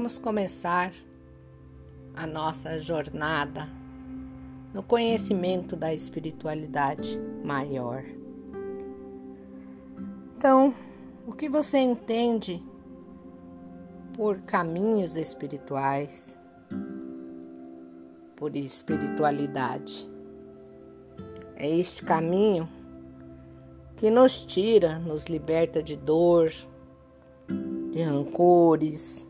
Vamos começar a nossa jornada no conhecimento da espiritualidade maior. Então, o que você entende por caminhos espirituais, por espiritualidade? É este caminho que nos tira, nos liberta de dor, de rancores,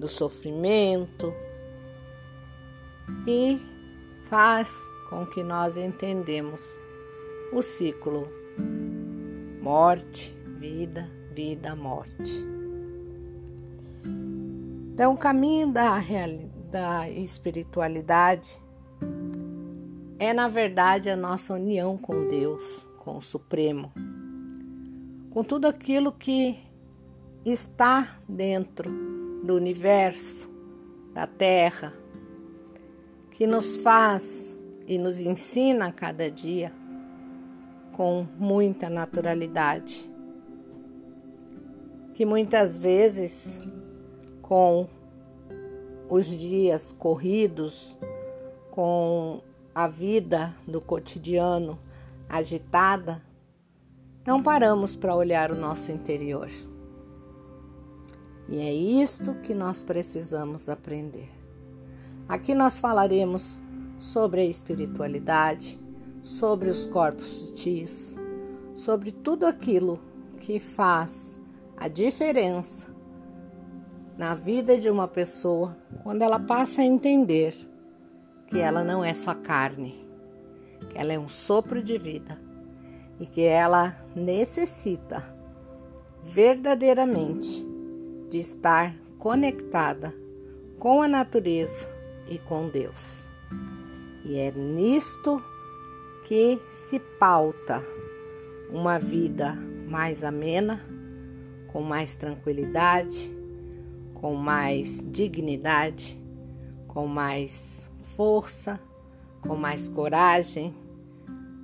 do sofrimento e faz com que nós entendemos o ciclo morte, vida, vida, morte. Então, o caminho da, da espiritualidade é, na verdade, a nossa união com Deus, com o Supremo, com tudo aquilo que está dentro do universo, da Terra, que nos faz e nos ensina a cada dia com muita naturalidade. Que muitas vezes, com os dias corridos, com a vida do cotidiano agitada, não paramos para olhar o nosso interior. E é isto que nós precisamos aprender. Aqui nós falaremos sobre a espiritualidade, sobre os corpos sutis, sobre tudo aquilo que faz a diferença na vida de uma pessoa quando ela passa a entender que ela não é só carne, que ela é um sopro de vida e que ela necessita verdadeiramente de estar conectada com a natureza e com Deus. E é nisto que se pauta uma vida mais amena, com mais tranquilidade, com mais dignidade, com mais força, com mais coragem,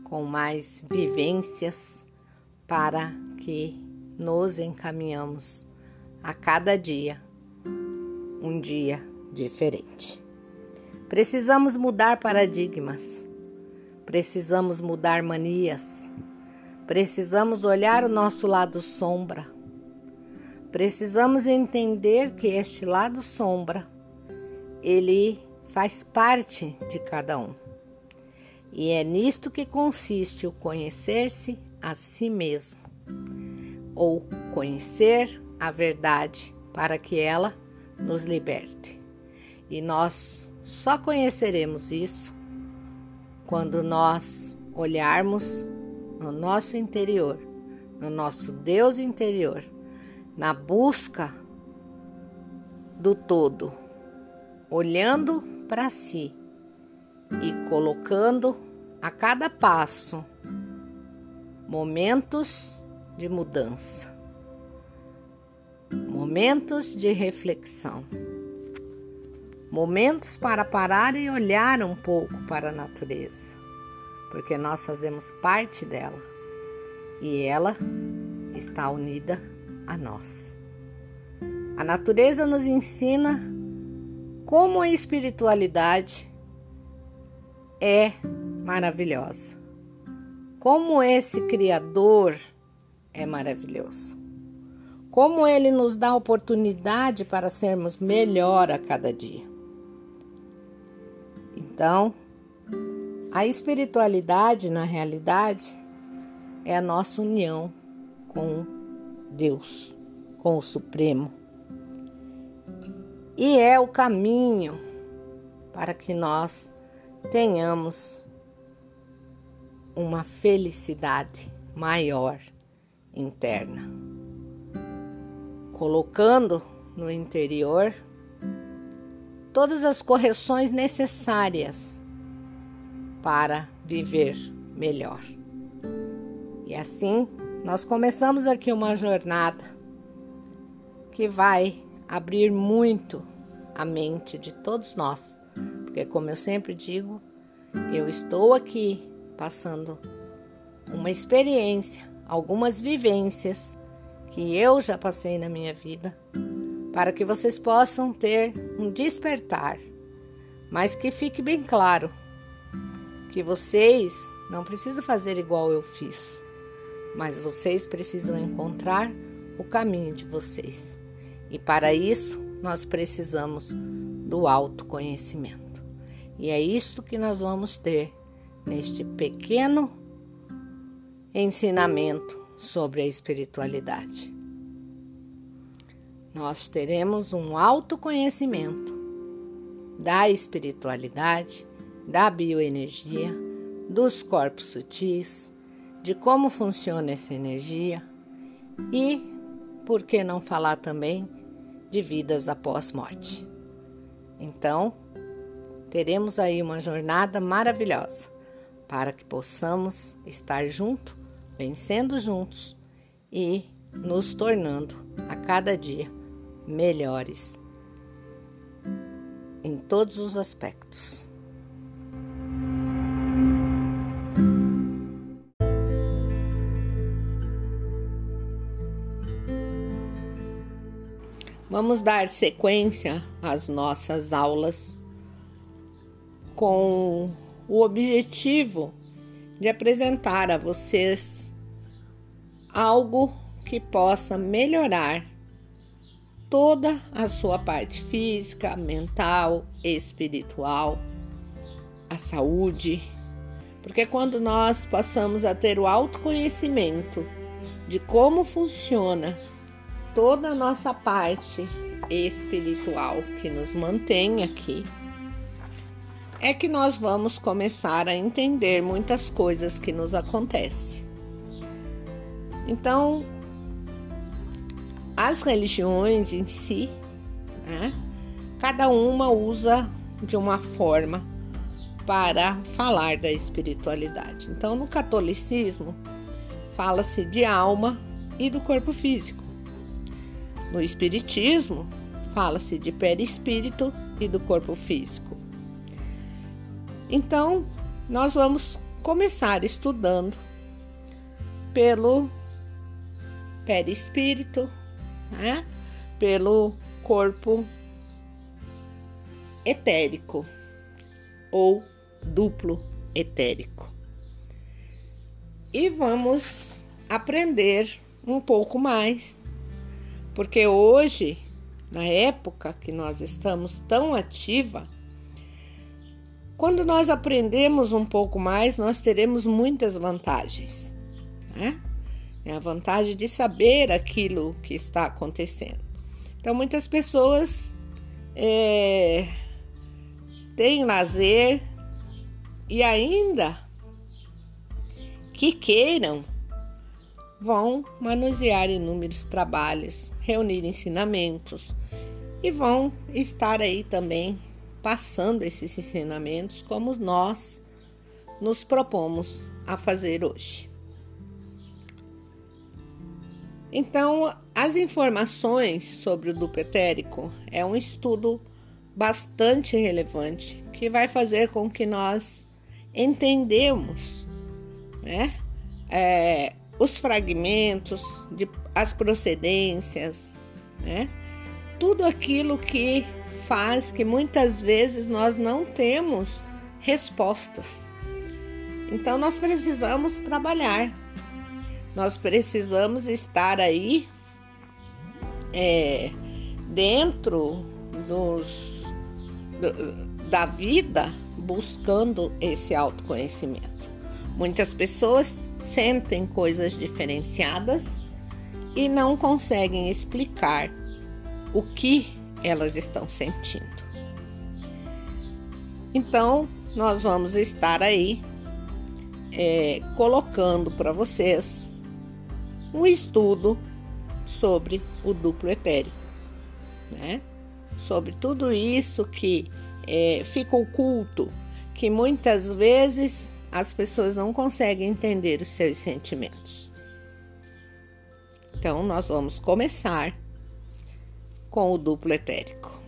com mais vivências para que nos encaminhamos a cada dia um dia diferente. Precisamos mudar paradigmas, precisamos mudar manias, precisamos olhar o nosso lado sombra, precisamos entender que este lado sombra ele faz parte de cada um. E é nisto que consiste o conhecer-se a si mesmo, ou conhecer a verdade para que ela nos liberte. E nós só conheceremos isso quando nós olharmos no nosso interior, no nosso Deus interior, na busca do todo, olhando para si e colocando a cada passo momentos de mudança momentos de reflexão, momentos para parar e olhar um pouco para a natureza, porque nós fazemos parte dela e ela está unida a nós. A natureza nos ensina como a espiritualidade é maravilhosa, como esse Criador é maravilhoso como ele nos dá oportunidade para sermos melhor a cada dia. Então, a espiritualidade, na realidade, é a nossa união com Deus, com o Supremo. E é o caminho para que nós tenhamos uma felicidade maior interna colocando no interior todas as correções necessárias para viver melhor. E assim, nós começamos aqui uma jornada que vai abrir muito a mente de todos nós, porque, como eu sempre digo, eu estou aqui passando uma experiência, algumas vivências que eu já passei na minha vida, para que vocês possam ter um despertar, mas que fique bem claro que vocês não precisam fazer igual eu fiz, mas vocês precisam encontrar o caminho de vocês. E para isso, nós precisamos do autoconhecimento. E é isto que nós vamos ter neste pequeno ensinamento sobre a espiritualidade. Nós teremos um autoconhecimento da espiritualidade, da bioenergia, dos corpos sutis, de como funciona essa energia e, por que não falar também, de vidas após morte. Então, teremos aí uma jornada maravilhosa para que possamos estar junto, vencendo juntos e nos tornando a cada dia melhores em todos os aspectos. Vamos dar sequência às nossas aulas com o objetivo de apresentar a vocês algo que possa melhorar toda a sua parte física, mental, espiritual, a saúde. Porque quando nós passamos a ter o autoconhecimento de como funciona toda a nossa parte espiritual que nos mantém aqui, é que nós vamos começar a entender muitas coisas que nos acontecem. Então, as religiões em si, né, cada uma usa de uma forma para falar da espiritualidade. Então, no catolicismo, fala-se de alma e do corpo físico. No Espiritismo, fala-se de perispírito e do corpo físico. Então, nós vamos começar estudando pelo perispírito, né? pelo corpo etérico ou duplo etérico. E vamos aprender um pouco mais porque hoje, na época que nós estamos tão ativa, quando nós aprendemos um pouco mais, nós teremos muitas vantagens. Né? É a vantagem de saber aquilo que está acontecendo. Então, muitas pessoas é, têm lazer e ainda que queiram vão manusear inúmeros trabalhos, reunir ensinamentos e vão estar aí também passando esses ensinamentos como nós nos propomos a fazer hoje. Então, as informações sobre o duplo etérico é um estudo bastante relevante que vai fazer com que nós entendemos né, é, os fragmentos, de, as procedências, né? Tudo aquilo que faz que muitas vezes nós não temos respostas. Então nós precisamos trabalhar, nós precisamos estar aí é, dentro dos, do, da vida buscando esse autoconhecimento. Muitas pessoas sentem coisas diferenciadas e não conseguem explicar o que elas estão sentindo. Então, nós vamos estar aí é, colocando para vocês um estudo sobre o duplo etérico, né? Sobre tudo isso que é, fica oculto, que muitas vezes as pessoas não conseguem entender os seus sentimentos. Então, nós vamos começar com o duplo etérico.